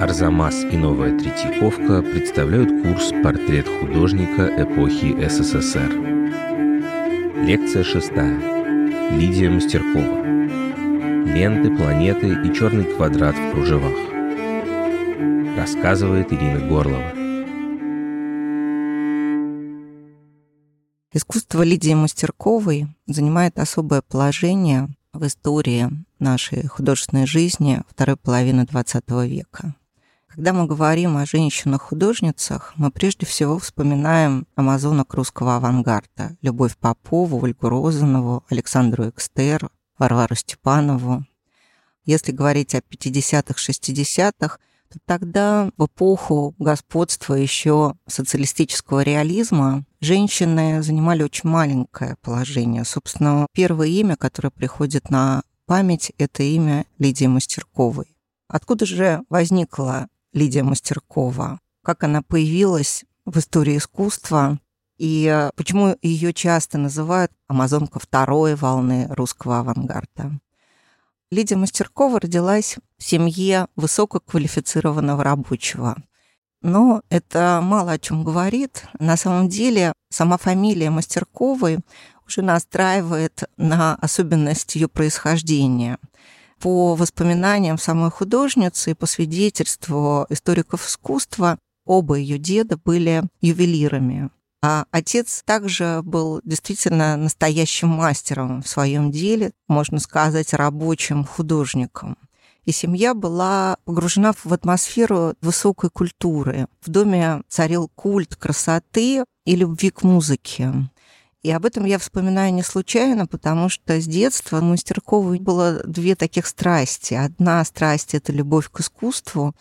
Арзамас и Новая Третьяковка представляют курс «Портрет художника эпохи СССР». Лекция шестая. Лидия Мастеркова. Ленты, планеты и черный квадрат в кружевах. Рассказывает Ирина Горлова. Искусство Лидии Мастерковой занимает особое положение в истории нашей художественной жизни второй половины XX века. Когда мы говорим о женщинах-художницах, мы прежде всего вспоминаем амазонок русского авангарда Любовь Попову, Ольгу Розанову, Александру Экстер, Варвару Степанову. Если говорить о 50-х, 60-х, то тогда в эпоху господства еще социалистического реализма женщины занимали очень маленькое положение. Собственно, первое имя, которое приходит на память, это имя Лидии Мастерковой. Откуда же возникла Лидия Мастеркова? Как она появилась в истории искусства? И почему ее часто называют амазонка второй волны русского авангарда? Лидия Мастеркова родилась в семье высококвалифицированного рабочего. Но это мало о чем говорит. На самом деле сама фамилия Мастерковой уже настраивает на особенность ее происхождения. По воспоминаниям самой художницы и по свидетельству историков искусства, оба ее деда были ювелирами. А отец также был действительно настоящим мастером в своем деле, можно сказать, рабочим художником. И семья была погружена в атмосферу высокой культуры. В доме царил культ красоты и любви к музыке. И об этом я вспоминаю не случайно, потому что с детства у Мастерковой было две таких страсти. Одна страсть — это любовь к искусству,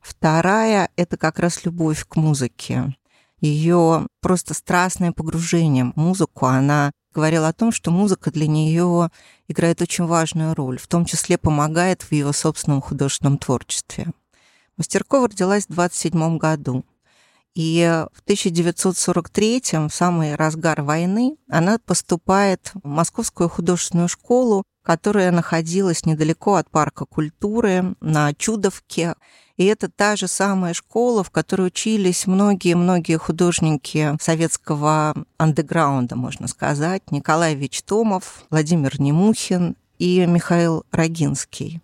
вторая — это как раз любовь к музыке ее просто страстное погружение в музыку. Она говорила о том, что музыка для нее играет очень важную роль, в том числе помогает в ее собственном художественном творчестве. Мастеркова родилась в 27 году. И в 1943 в самый разгар войны, она поступает в Московскую художественную школу, которая находилась недалеко от парка культуры на Чудовке. И это та же самая школа, в которой учились многие-многие художники советского андеграунда, можно сказать. Николай Вичтомов, Владимир Немухин и Михаил Рогинский.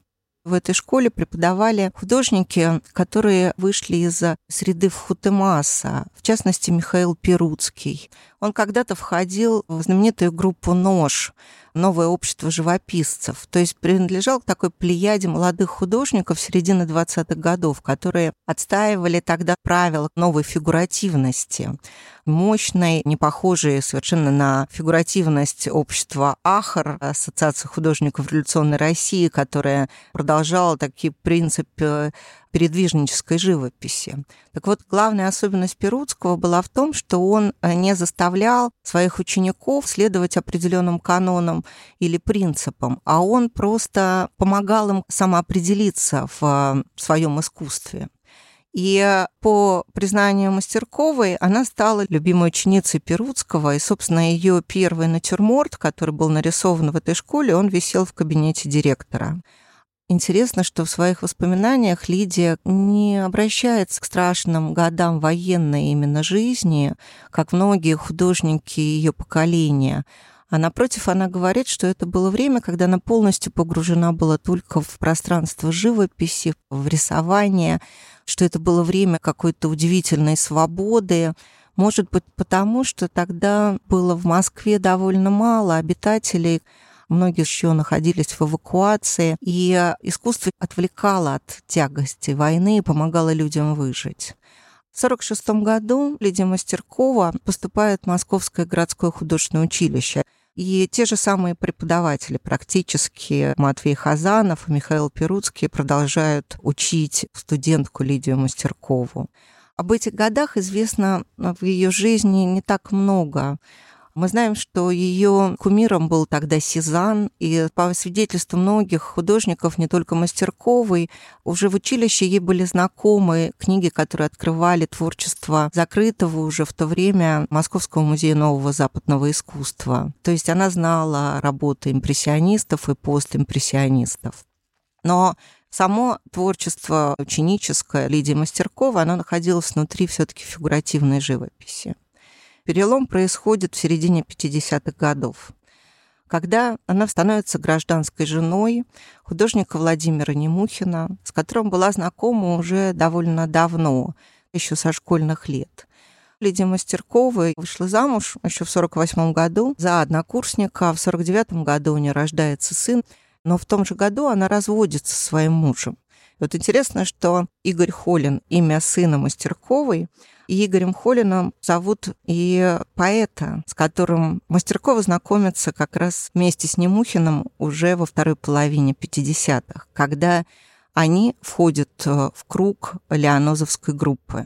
В этой школе преподавали художники, которые вышли из среды Вхутемаса, в частности, Михаил Перуцкий. Он когда-то входил в знаменитую группу «Нож», новое общество живописцев. То есть принадлежал к такой плеяде молодых художников середины 20-х годов, которые отстаивали тогда правила новой фигуративности мощной, не похожей совершенно на фигуративность общества Ахар, Ассоциация художников революционной России, которая продолжала такие принципы передвижнической живописи. Так вот, главная особенность Перутского была в том, что он э, не заставлял своих учеников следовать определенным канонам или принципам, а он просто помогал им самоопределиться в э, своем искусстве. И по признанию Мастерковой, она стала любимой ученицей Перутского, и, собственно, ее первый натюрморт, который был нарисован в этой школе, он висел в кабинете директора. Интересно, что в своих воспоминаниях Лидия не обращается к страшным годам военной именно жизни, как многие художники ее поколения. А напротив, она говорит, что это было время, когда она полностью погружена была только в пространство живописи, в рисование, что это было время какой-то удивительной свободы, может быть, потому что тогда было в Москве довольно мало обитателей, Многие еще находились в эвакуации, и искусство отвлекало от тягости войны и помогало людям выжить. В 1946 году Лидия Мастеркова поступает в Московское городское художественное училище. И те же самые преподаватели, практически Матвей Хазанов и Михаил Перуцкий, продолжают учить студентку Лидию Мастеркову. Об этих годах известно в ее жизни не так много. Мы знаем, что ее кумиром был тогда Сезанн, и по свидетельству многих художников, не только Мастерковой, уже в училище ей были знакомы книги, которые открывали творчество закрытого уже в то время Московского музея нового западного искусства. То есть она знала работы импрессионистов и постимпрессионистов. Но Само творчество ученическое Лидии Мастеркова, оно находилось внутри все таки фигуративной живописи. Перелом происходит в середине 50-х годов, когда она становится гражданской женой художника Владимира Немухина, с которым была знакома уже довольно давно, еще со школьных лет. Лидия Мастеркова вышла замуж еще в 48 году за однокурсника, а в 49 году у нее рождается сын, но в том же году она разводится со своим мужем. Вот интересно, что Игорь Холин, имя сына Мастерковой, и Игорем Холином зовут и поэта, с которым Мастеркова знакомится как раз вместе с Немухиным уже во второй половине 50-х, когда они входят э, в круг Леонозовской группы.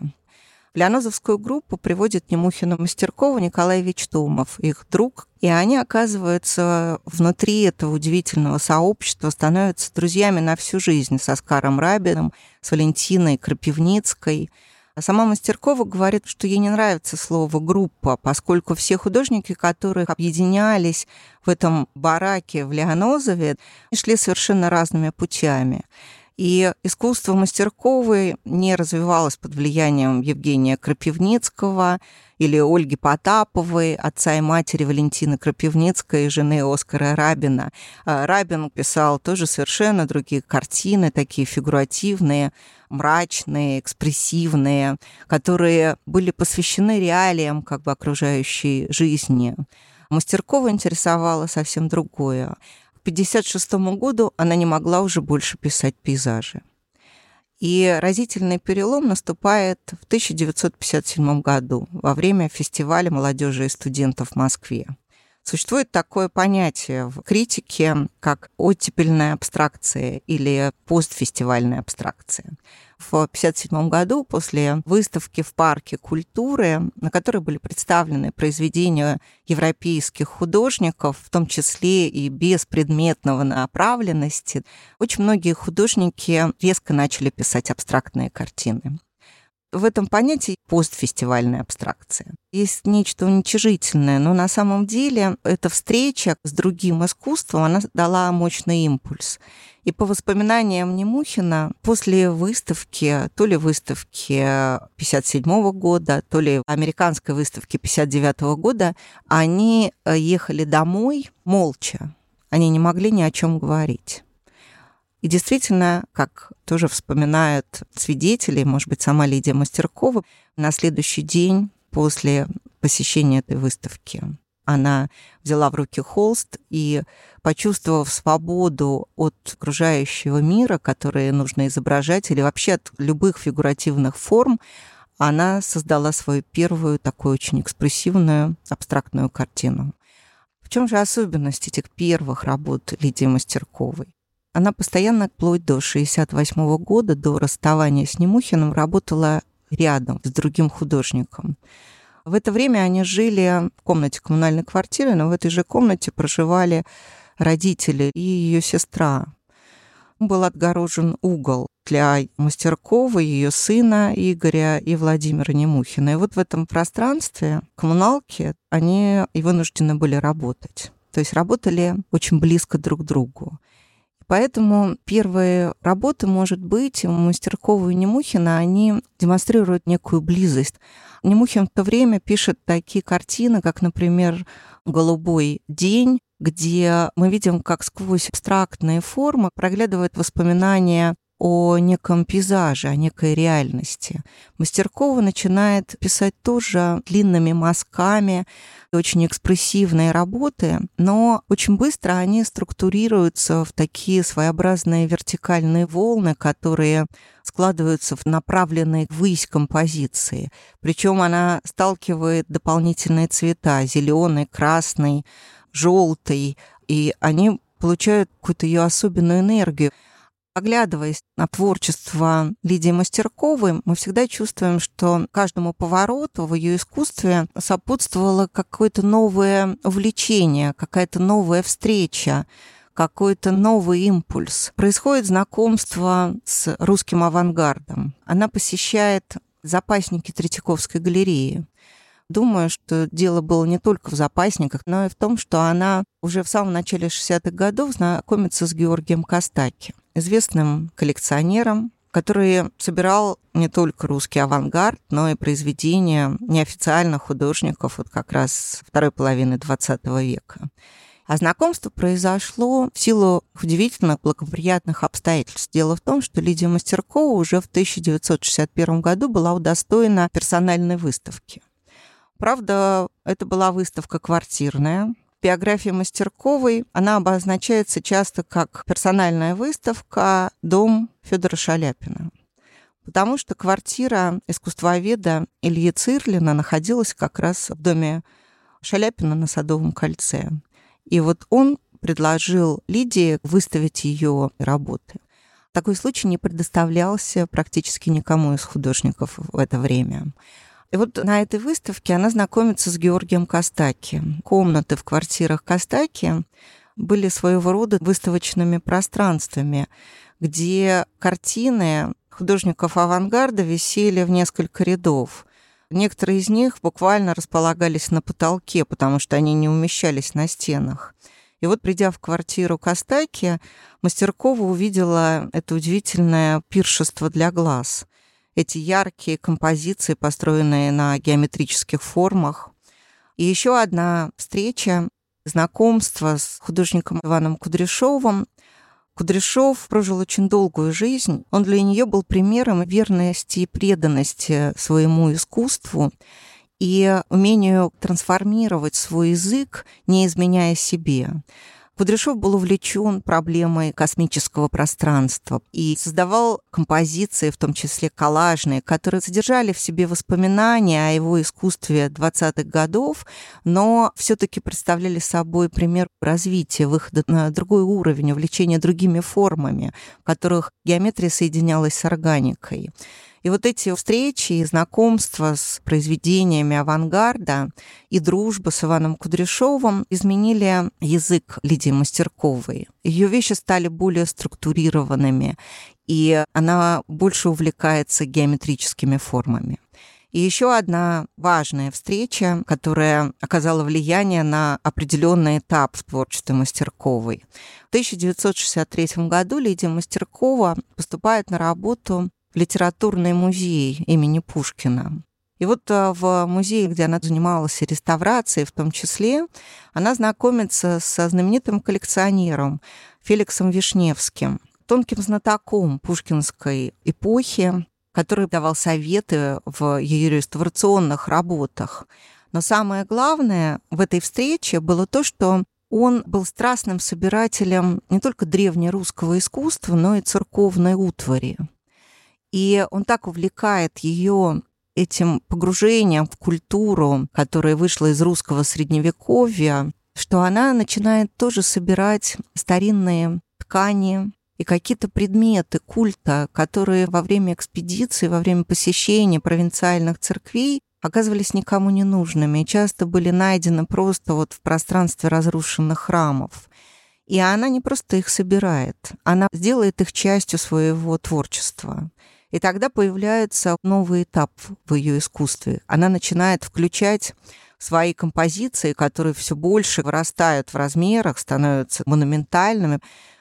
Леонозовскую группу приводит Немухина Мастеркова Николай Вечтомов, их друг, и они оказываются внутри этого удивительного сообщества, становятся друзьями на всю жизнь с Оскаром Рабиным, с Валентиной Крапивницкой. А сама Мастеркова говорит, что ей не нравится слово «группа», поскольку все художники, которые объединялись в этом бараке в Леонозове, шли совершенно разными путями. И искусство Мастерковой не развивалось под влиянием Евгения Крапивницкого или Ольги Потаповой, отца и матери Валентины Крапивницкой и жены Оскара Рабина. А Рабин писал тоже совершенно другие картины, такие фигуративные, мрачные, экспрессивные, которые были посвящены реалиям как бы окружающей жизни. Мастеркова интересовала совсем другое. 1956 году она не могла уже больше писать пейзажи. И разительный перелом наступает в 1957 году во время фестиваля молодежи и студентов в Москве. Существует такое понятие в критике, как оттепельная абстракция или постфестивальная абстракция. В 1957 году, после выставки в парке культуры, на которой были представлены произведения европейских художников, в том числе и без предметного направленности, очень многие художники резко начали писать абстрактные картины в этом понятии постфестивальная абстракция. Есть нечто уничижительное, но на самом деле эта встреча с другим искусством, она дала мощный импульс. И по воспоминаниям Немухина, после выставки, то ли выставки 57 года, то ли американской выставки 59 года, они э, ехали домой молча. Они не могли ни о чем говорить. И действительно, как тоже вспоминают свидетели, может быть, сама Лидия Мастеркова, на следующий день после посещения этой выставки она взяла в руки холст и, почувствовав свободу от окружающего мира, который нужно изображать, или вообще от любых фигуративных форм, она создала свою первую такую очень экспрессивную абстрактную картину. В чем же особенность этих первых работ Лидии Мастерковой? Она постоянно, вплоть до 68 года, до расставания с Немухиным, работала рядом с другим художником. В это время они жили в комнате коммунальной квартиры, но в этой же комнате проживали родители и ее сестра. Был отгорожен угол для Мастеркова, ее сына Игоря и Владимира Немухина. И вот в этом пространстве коммуналки они и вынуждены были работать. То есть работали очень близко друг к другу. Поэтому первые работы, может быть, Мастеркова и Немухина, они демонстрируют некую близость. Немухин в то время пишет такие картины, как, например, «Голубой день», где мы видим, как сквозь абстрактные формы проглядывают воспоминания о неком пейзаже, о некой реальности. Мастеркова начинает писать тоже длинными мазками, очень экспрессивные работы, но очень быстро они структурируются в такие своеобразные вертикальные волны, которые складываются в направленные ввысь композиции. Причем она сталкивает дополнительные цвета, зеленый, красный, желтый, и они получают какую-то ее особенную энергию. Оглядываясь на творчество Лидии Мастерковой, мы всегда чувствуем, что каждому повороту в ее искусстве сопутствовало какое-то новое увлечение, какая-то новая встреча, какой-то новый импульс. Происходит знакомство с русским авангардом. Она посещает запасники Третьяковской галереи. Думаю, что дело было не только в запасниках, но и в том, что она уже в самом начале 60-х годов знакомится с Георгием Костаки. Известным коллекционером, который собирал не только русский авангард, но и произведения неофициальных художников вот как раз второй половины XX века. А знакомство произошло в силу удивительных благоприятных обстоятельств. Дело в том, что Лидия Мастеркова уже в 1961 году была удостоена персональной выставки. Правда, это была выставка квартирная, биографии Мастерковой, она обозначается часто как персональная выставка «Дом Федора Шаляпина». Потому что квартира искусствоведа Ильи Цирлина находилась как раз в доме Шаляпина на Садовом кольце. И вот он предложил Лидии выставить ее работы. Такой случай не предоставлялся практически никому из художников в это время. И вот на этой выставке она знакомится с Георгием Костаки. Комнаты в квартирах Костаки были своего рода выставочными пространствами, где картины художников авангарда висели в несколько рядов. Некоторые из них буквально располагались на потолке, потому что они не умещались на стенах. И вот, придя в квартиру Костаки, Мастеркова увидела это удивительное пиршество для глаз эти яркие композиции, построенные на геометрических формах. И еще одна встреча, знакомство с художником Иваном Кудряшовым. Кудряшов прожил очень долгую жизнь. Он для нее был примером верности и преданности своему искусству и умению трансформировать свой язык, не изменяя себе. Кудряшов был увлечен проблемой космического пространства и создавал композиции, в том числе коллажные, которые содержали в себе воспоминания о его искусстве 20-х годов, но все-таки представляли собой пример развития, выхода на другой уровень, увлечения другими формами, в которых геометрия соединялась с органикой. И вот эти встречи и знакомства с произведениями авангарда и дружба с Иваном Кудряшовым изменили язык Лидии Мастерковой. Ее вещи стали более структурированными, и она больше увлекается геометрическими формами. И еще одна важная встреча, которая оказала влияние на определенный этап в творчестве Мастерковой. В 1963 году Лидия Мастеркова поступает на работу литературный музей имени Пушкина. И вот а, в музее, где она занималась реставрацией в том числе, она знакомится со знаменитым коллекционером Феликсом Вишневским, тонким знатоком пушкинской эпохи, который давал советы в ее реставрационных работах. Но самое главное в этой встрече было то, что он был страстным собирателем не только древнерусского искусства, но и церковной утвари. И он так увлекает ее этим погружением в культуру, которая вышла из русского средневековья, что она начинает тоже собирать старинные ткани и какие-то предметы культа, которые во время экспедиции, во время посещения провинциальных церквей оказывались никому не нужными и часто были найдены просто вот в пространстве разрушенных храмов. И она не просто их собирает, она сделает их частью своего творчества. И тогда появляется новый этап в ее искусстве. Она начинает включать свои композиции, которые все больше вырастают в размерах, становятся монументальными,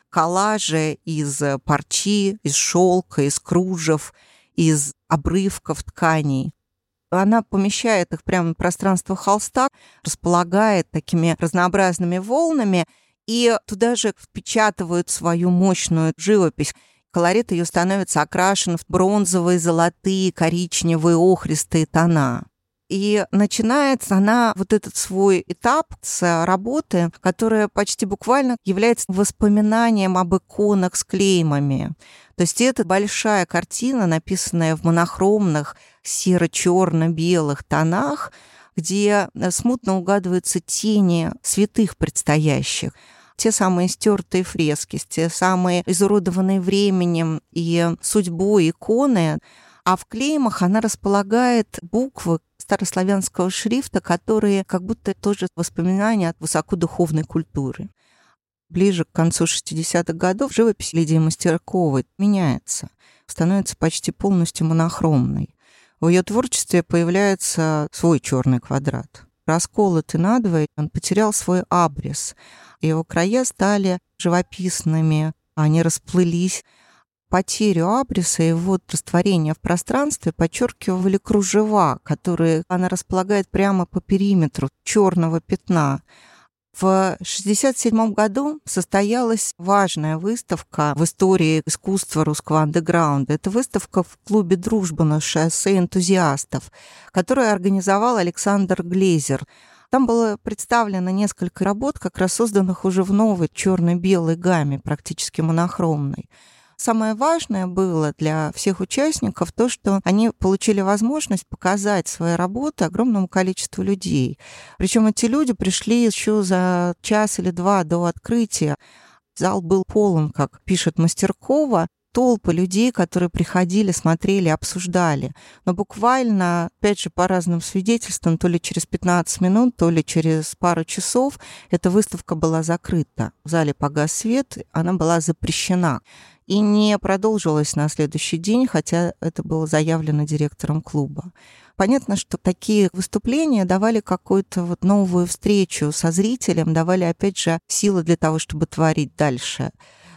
коллажи из парчи, из шелка, из кружев, из обрывков тканей. Она помещает их прямо в пространство холста, располагает такими разнообразными волнами, и туда же впечатывают свою мощную живопись. Колорит ее становится окрашен в бронзовые, золотые, коричневые, охристые тона. И начинается она вот этот свой этап с работы, которая почти буквально является воспоминанием об иконах с клеймами. То есть это большая картина, написанная в монохромных серо-черно-белых тонах, где смутно угадываются тени святых предстоящих те самые стертые фрески, те самые изуродованные временем и судьбой иконы, а в клеймах она располагает буквы старославянского шрифта, которые как будто тоже воспоминания от высокодуховной культуры. Ближе к концу 60-х годов живопись Лидии Мастерковой меняется, становится почти полностью монохромной. В ее творчестве появляется свой черный квадрат. Расколотый надвое, он потерял свой абрис, его края стали живописными, они расплылись. Потерю абриса и вот растворение в пространстве подчеркивали кружева, которые она располагает прямо по периметру черного пятна. В 1967 году состоялась важная выставка в истории искусства русского андеграунда. Это выставка в клубе «Дружба» на шоссе энтузиастов, которую организовал Александр Глезер. Там было представлено несколько работ, как раз созданных уже в новой черно-белой гамме, практически монохромной. Самое важное было для всех участников то, что они получили возможность показать свои работы огромному количеству людей. Причем эти люди пришли еще за час или два до открытия. Зал был полон, как пишет Мастеркова, толпы людей, которые приходили, смотрели, обсуждали. Но буквально, опять же, по разным свидетельствам, то ли через 15 минут, то ли через пару часов эта выставка была закрыта. В зале погас свет, она была запрещена и не продолжилась на следующий день, хотя это было заявлено директором клуба. Понятно, что такие выступления давали какую-то вот новую встречу со зрителем, давали, опять же, силы для того, чтобы творить дальше.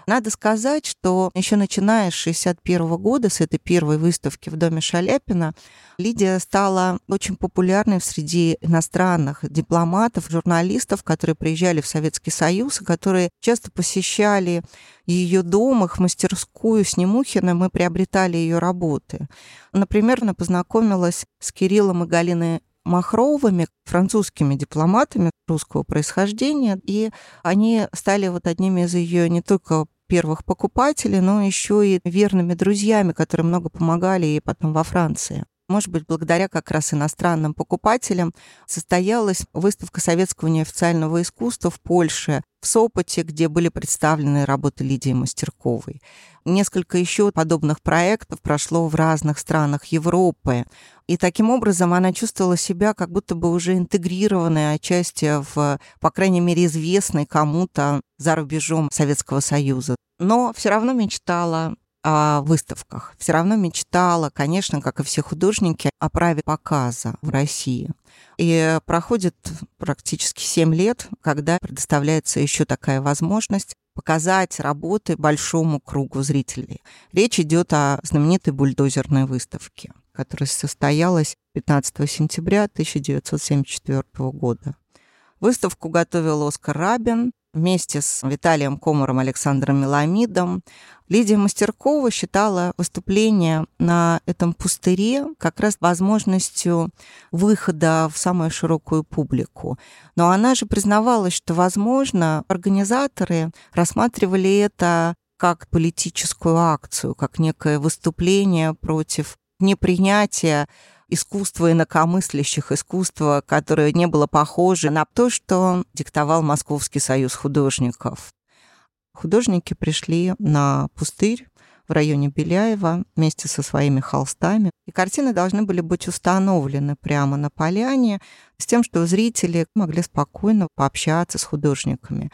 Надо сказать, что еще начиная с 61 года, с этой первой выставки в доме Шаляпина, Лидия стала очень популярной среди иностранных дипломатов, журналистов, которые приезжали в Советский Союз, и которые часто посещали ее дом, их мастерскую с Немухиным и приобретали ее работы. Например, она познакомилась с Кириллом и Галиной Махровыми, французскими дипломатами русского происхождения, и они стали вот одними из ее не только первых покупателей, но еще и верными друзьями, которые много помогали ей потом во Франции. Может быть, благодаря как раз иностранным покупателям состоялась выставка советского неофициального искусства в Польше, в Сопоте, где были представлены работы Лидии Мастерковой. Несколько еще подобных проектов прошло в разных странах Европы. И таким образом она чувствовала себя как будто бы уже интегрированной отчасти в, по крайней мере, известной кому-то за рубежом Советского Союза. Но все равно мечтала о выставках. Все равно мечтала, конечно, как и все художники, о праве показа в России. И проходит практически 7 лет, когда предоставляется еще такая возможность показать работы большому кругу зрителей. Речь идет о знаменитой бульдозерной выставке, которая состоялась 15 сентября 1974 года. Выставку готовил Оскар Рабин, вместе с Виталием Комаром, Александром Меламидом. Лидия Мастеркова считала выступление на этом пустыре как раз возможностью выхода в самую широкую публику. Но она же признавалась, что, возможно, организаторы рассматривали это как политическую акцию, как некое выступление против непринятия искусства инакомыслящих, искусства, которое не было похоже на то, что диктовал Московский союз художников. Художники пришли на пустырь в районе Беляева вместе со своими холстами. И картины должны были быть установлены прямо на поляне с тем, что зрители могли спокойно пообщаться с художниками.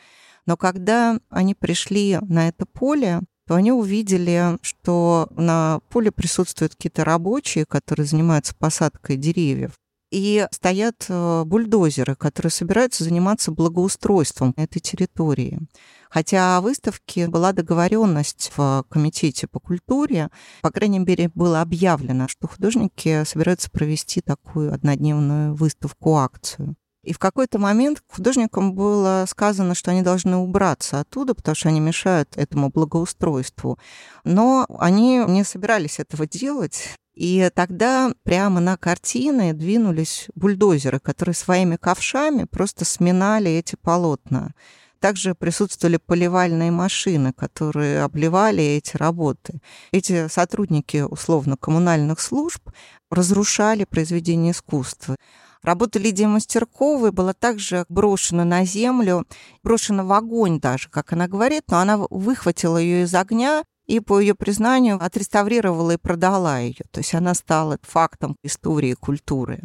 Но когда они пришли на это поле, то они увидели, что на поле присутствуют какие-то рабочие, которые занимаются посадкой деревьев. И стоят э, бульдозеры, которые собираются заниматься благоустройством этой территории. Хотя о выставке была договоренность в Комитете по культуре, по крайней мере, было объявлено, что художники собираются провести такую однодневную выставку-акцию. И в какой-то момент художникам было сказано, что они должны убраться оттуда, потому что они мешают этому благоустройству. Но они не собирались этого делать. И тогда прямо на картины двинулись бульдозеры, которые своими ковшами просто сминали эти полотна. Также присутствовали поливальные машины, которые обливали эти работы. Эти сотрудники условно-коммунальных служб разрушали произведения искусства. Работа Лидии Мастерковой была также брошена на землю, брошена в огонь даже, как она говорит, но она выхватила ее из огня и, по ее признанию, отреставрировала и продала ее. То есть она стала фактом истории культуры.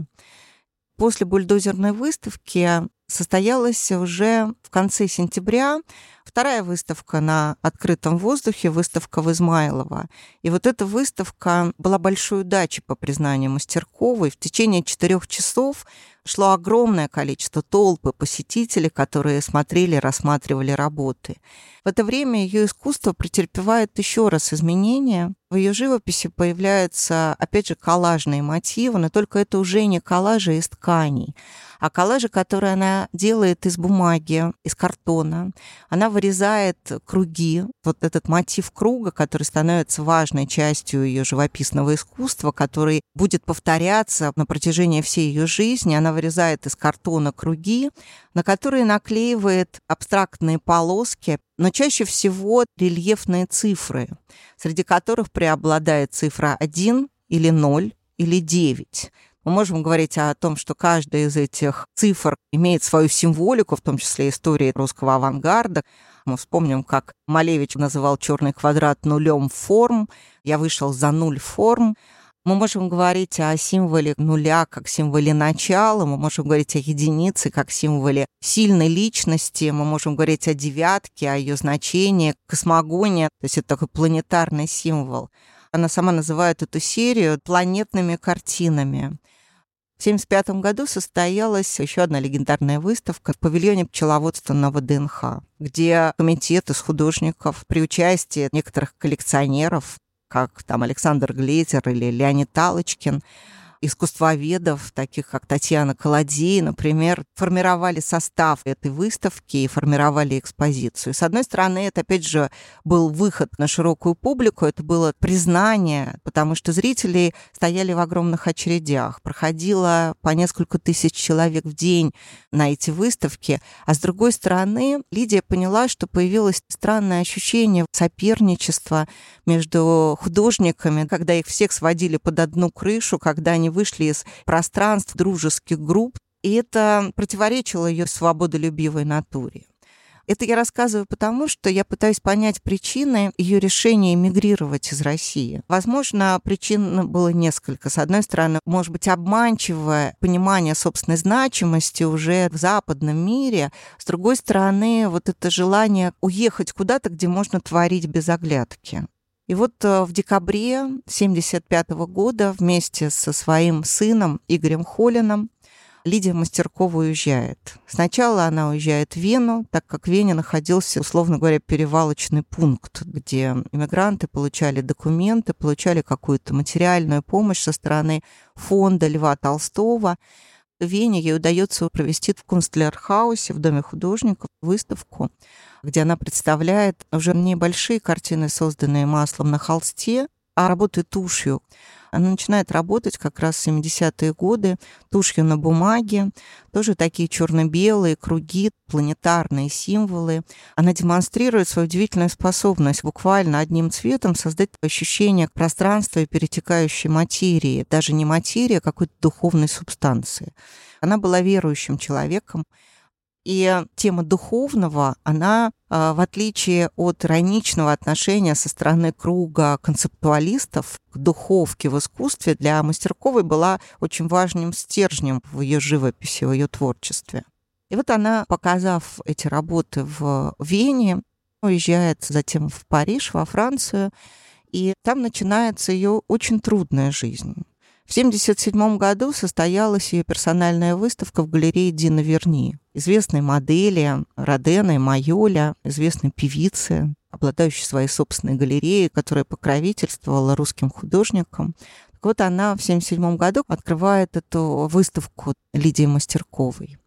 После бульдозерной выставки состоялась уже в конце сентября вторая выставка на открытом воздухе, выставка в Измайлово. И вот эта выставка была большой удачей, по признанию Мастерковой. В течение четырех часов шло огромное количество толпы посетителей, которые смотрели, рассматривали работы. В это время ее искусство претерпевает еще раз изменения. В ее живописи появляются, опять же, коллажные мотивы, но только это уже не коллажи из тканей, а коллажи, которые она делает из бумаги, из картона. Она вырезает круги, вот этот мотив круга, который становится важной частью ее живописного искусства, который будет повторяться на протяжении всей ее жизни. Она вырезает из картона круги, на которые наклеивает абстрактные полоски, но чаще всего рельефные цифры, среди которых преобладает цифра 1 или 0 или 9. Мы можем говорить о том, что каждая из этих цифр имеет свою символику, в том числе истории русского авангарда. Мы вспомним, как Малевич называл черный квадрат нулем форм. Я вышел за нуль форм. Мы можем говорить о символе нуля как символе начала, мы можем говорить о единице как символе сильной личности, мы можем говорить о девятке, о ее значении, космогония, то есть это такой планетарный символ. Она сама называет эту серию планетными картинами. В 1975 году состоялась еще одна легендарная выставка в павильоне пчеловодства на ВДНХ, где комитет из художников при участии некоторых коллекционеров, как там Александр Глейзер или Леонид Талочкин, искусствоведов, таких как Татьяна Колодей, например, формировали состав этой выставки и формировали экспозицию. С одной стороны, это, опять же, был выход на широкую публику, это было признание, потому что зрители стояли в огромных очередях, проходило по несколько тысяч человек в день на эти выставки, а с другой стороны, Лидия поняла, что появилось странное ощущение соперничества между художниками, когда их всех сводили под одну крышу, когда они вышли из пространств дружеских групп, и это противоречило ее свободолюбивой натуре. Это я рассказываю потому, что я пытаюсь понять причины ее решения эмигрировать из России. Возможно, причин было несколько. С одной стороны, может быть, обманчивое понимание собственной значимости уже в западном мире. С другой стороны, вот это желание уехать куда-то, где можно творить без оглядки. И вот э, в декабре 1975 года вместе со своим сыном Игорем Холином Лидия Мастеркова уезжает. Сначала она уезжает в Вену, так как в Вене находился, условно говоря, перевалочный пункт, где иммигранты получали документы, получали какую-то материальную помощь со стороны фонда Льва Толстого. В Вене ей удается провести в Кунстлерхаусе, в Доме художников, выставку где она представляет уже небольшие картины, созданные маслом на холсте, а работает тушью. Она начинает работать как раз в 70-е годы тушью на бумаге, тоже такие черно-белые круги, планетарные символы. Она демонстрирует свою удивительную способность буквально одним цветом создать ощущение пространства и перетекающей материи, даже не материи, а какой-то духовной субстанции. Она была верующим человеком, и тема духовного, она, а, в отличие от ироничного отношения со стороны круга концептуалистов к духовке в искусстве, для Мастерковой была очень важным стержнем в ее живописи, в ее творчестве. И вот она, показав эти работы в Вене, уезжает затем в Париж, во Францию, и там начинается ее очень трудная жизнь. В 1977 году состоялась ее персональная выставка в галерее Дина Верни. Известной модели Родена и Майоля, известной певицы, обладающей своей собственной галереей, которая покровительствовала русским художникам. Так вот, она в 1977 году открывает эту выставку Лидии Мастерковой.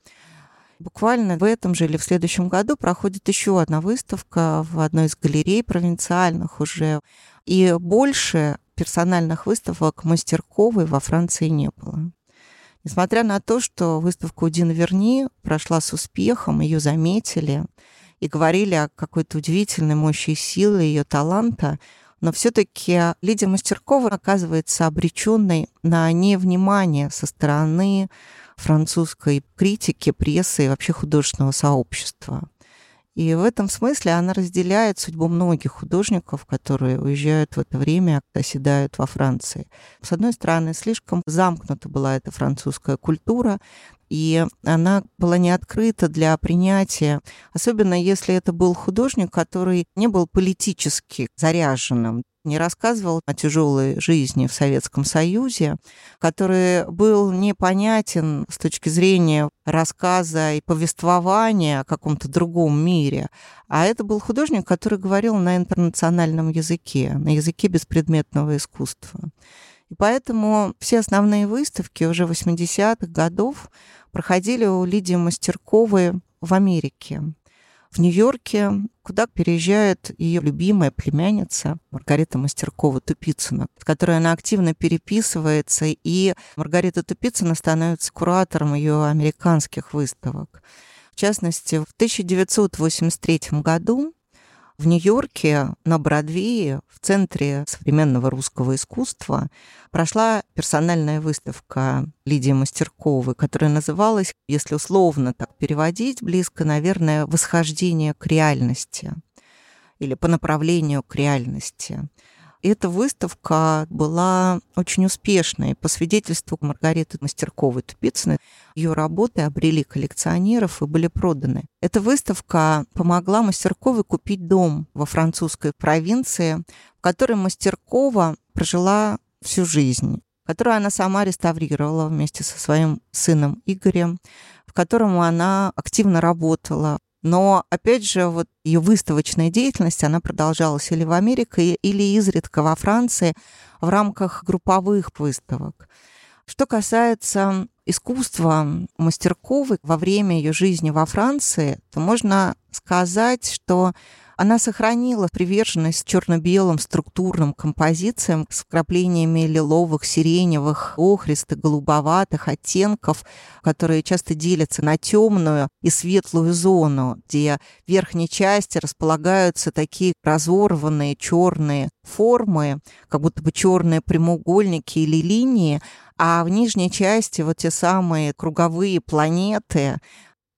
Буквально в этом же или в следующем году проходит еще одна выставка в одной из галерей провинциальных уже. И больше персональных выставок мастерковой во Франции не было. Несмотря на то, что выставка у Дина Верни прошла с успехом, ее заметили и говорили о какой-то удивительной мощи силы ее таланта, но все-таки Лидия Мастеркова оказывается обреченной на невнимание со стороны французской критики, прессы и вообще художественного сообщества. И в этом смысле она разделяет судьбу многих художников, которые уезжают в это время, оседают во Франции. С одной стороны, слишком замкнута была эта французская культура, и она была не открыта для принятия, особенно если это был художник, который не был политически заряженным не рассказывал о тяжелой жизни в Советском Союзе, который был непонятен с точки зрения рассказа и повествования о каком-то другом мире. А это был художник, который говорил на интернациональном языке, на языке беспредметного искусства. И поэтому все основные выставки уже 80-х годов проходили у Лидии Мастерковой в Америке в Нью-Йорке, куда переезжает ее любимая племянница Маргарита Мастеркова-Тупицына, с которой она активно переписывается, и Маргарита Тупицына становится куратором ее американских выставок. В частности, в 1983 году в Нью-Йорке на Бродвее, в Центре современного русского искусства, прошла персональная выставка Лидии Мастерковой, которая называлась, если условно так переводить, близко, наверное, «Восхождение к реальности» или «По направлению к реальности». Эта выставка была очень успешной. По свидетельству Маргариты Мастерковой-Тупицыной, ее работы обрели коллекционеров и были проданы. Эта выставка помогла Мастерковой купить дом во французской провинции, в которой Мастеркова прожила всю жизнь которую она сама реставрировала вместе со своим сыном Игорем, в котором она активно работала. Но, опять же, вот ее выставочная деятельность, она продолжалась или в Америке, или изредка во Франции в рамках групповых выставок. Что касается искусства Мастерковой во время ее жизни во Франции, то можно сказать, что она сохранила приверженность черно-белым структурным композициям с вкраплениями лиловых, сиреневых, охристых, голубоватых оттенков, которые часто делятся на темную и светлую зону, где в верхней части располагаются такие разорванные черные формы, как будто бы черные прямоугольники или линии, а в нижней части вот те самые круговые планеты,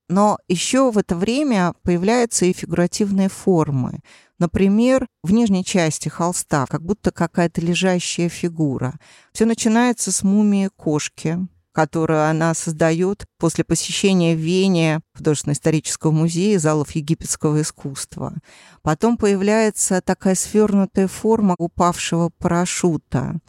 но еще в это время появляются и фигуративные формы. Например, в нижней части холста, как будто какая-то лежащая фигура. Все начинается с мумии кошки, которую она создает после посещения в Вене художественно-исторического музея залов египетского искусства. Потом появляется такая свернутая форма упавшего парашюта.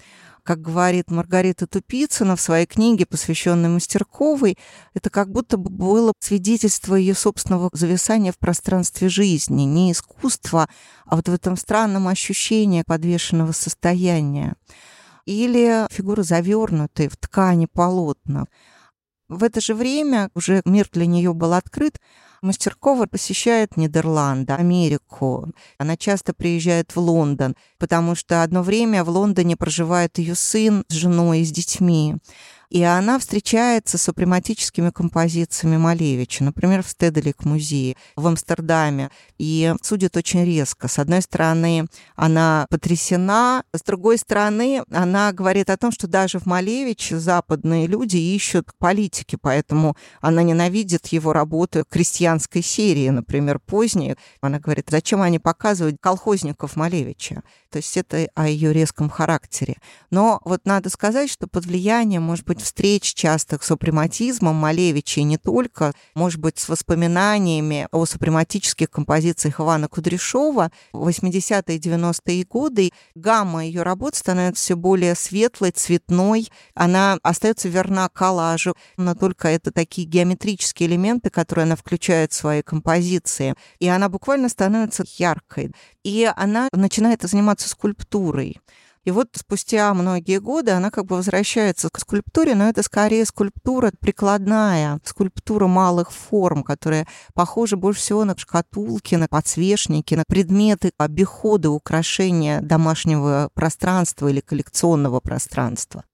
Как говорит Маргарита Тупицына в своей книге, посвященной Мастерковой, это как будто бы было свидетельство ее собственного зависания в пространстве жизни, не искусства, а вот в этом странном ощущении подвешенного состояния. Или фигуры завернутые в ткани полотна. В это же время уже мир для нее был открыт, Мастеркова посещает Нидерланды, Америку. Она часто приезжает в Лондон, потому что одно время в Лондоне проживает ее сын с женой и с детьми. И она встречается с супрематическими композициями Малевича, например, в Стеделик-музее в Амстердаме, и судит очень резко. С одной стороны, она потрясена, с другой стороны, она говорит о том, что даже в Малевиче западные люди ищут политики, поэтому она ненавидит его работу крестьянской серии, например, поздние. Она говорит, зачем они показывают колхозников Малевича? То есть это о ее резком характере. Но вот надо сказать, что под влиянием, может быть, встреч частых с супрематизмом Малевича и не только, может быть, с воспоминаниями о супрематических композициях Ивана Кудряшова в 80-е и 90-е годы гамма ее работ становится все более светлой, цветной. Она остается верна коллажу, но только это такие геометрические элементы, которые она включает в свои композиции. И она буквально становится яркой. И она начинает заниматься скульптурой. И вот спустя многие годы она как бы возвращается к скульптуре, но это скорее скульптура прикладная, скульптура малых форм, которая похожа больше всего на шкатулки, на подсвечники, на предметы обихода, украшения домашнего пространства или коллекционного пространства.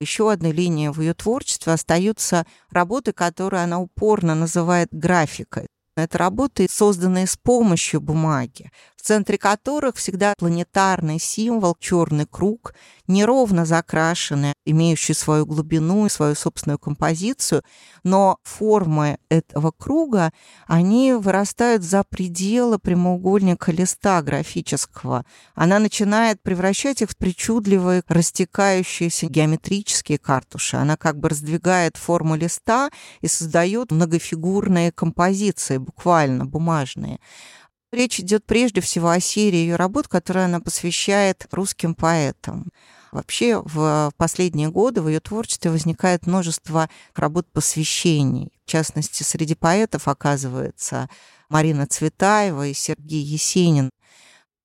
Еще одной линией в ее творчестве остаются работы, которые она упорно называет графикой. Это работы, созданные с помощью бумаги. В центре которых всегда планетарный символ, черный круг, неровно закрашенный, имеющий свою глубину и свою собственную композицию, но формы этого круга, они вырастают за пределы прямоугольника листа графического. Она начинает превращать их в причудливые растекающиеся геометрические картуши. Она как бы раздвигает форму листа и создает многофигурные композиции, буквально бумажные. Речь идет прежде всего о серии ее работ, которые она посвящает русским поэтам. Вообще в последние годы в ее творчестве возникает множество работ посвящений. В частности, среди поэтов оказывается Марина Цветаева и Сергей Есенин.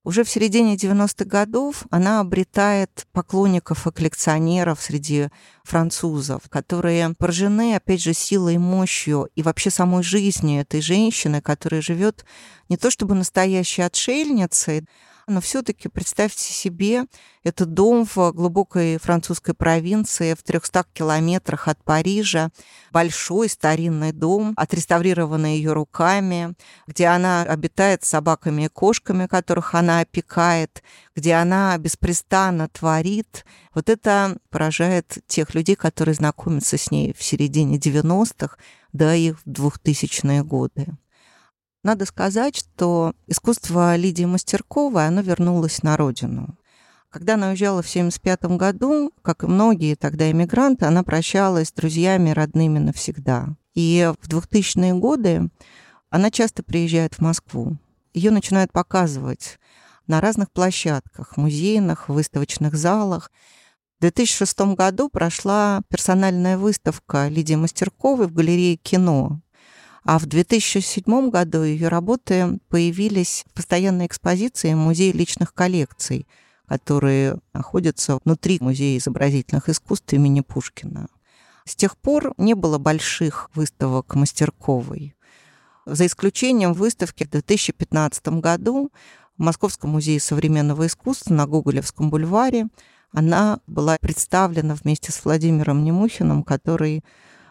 Уже в середине 90-х годов она обретает поклонников и коллекционеров среди французов, которые поражены, опять же, силой мощью и вообще самой жизнью этой женщины, которая живет не то чтобы настоящей отшельницей, но все-таки представьте себе этот дом в глубокой французской провинции в 300 километрах от Парижа, большой старинный дом, отреставрированный ее руками, где она обитает с собаками и кошками, которых она опекает, где она беспрестанно творит. Вот это поражает тех людей, которые знакомятся с ней в середине 90-х, да и в 2000-е годы. Надо сказать, что искусство Лидии Мастерковой, оно вернулось на родину. Когда она уезжала в 1975 году, как и многие тогда иммигранты, она прощалась с друзьями, родными навсегда. И в 2000-е годы она часто приезжает в Москву. Ее начинают показывать на разных площадках, музейных, выставочных залах. В 2006 году прошла персональная выставка Лидии Мастерковой в галерее кино а в 2007 году ее работы появились в постоянной экспозиции Музея личных коллекций, которые находятся внутри Музея изобразительных искусств имени Пушкина. С тех пор не было больших выставок Мастерковой. За исключением выставки в 2015 году в Московском музее современного искусства на Гоголевском бульваре она была представлена вместе с Владимиром Немухиным, который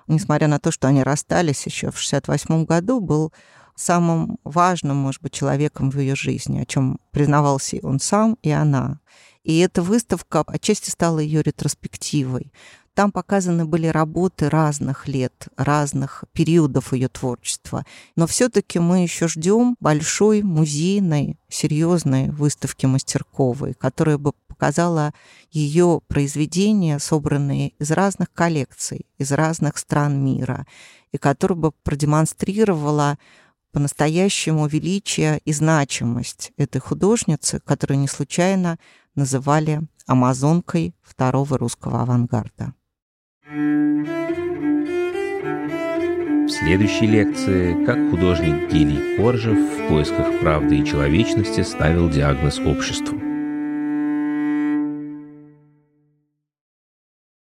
несмотря на то, что они расстались еще в 68 году, был самым важным, может быть, человеком в ее жизни, о чем признавался он сам и она. И эта выставка отчасти стала ее ретроспективой. Там показаны были работы разных лет, разных периодов ее творчества. Но все-таки мы еще ждем большой музейной, серьезной выставки Мастерковой, которая бы показала ее произведения, собранные из разных коллекций, из разных стран мира, и которая бы продемонстрировала по-настоящему величие и значимость этой художницы, которую не случайно называли амазонкой второго русского авангарда. В следующей лекции «Как художник Гелий Коржев в поисках правды и человечности ставил диагноз обществу».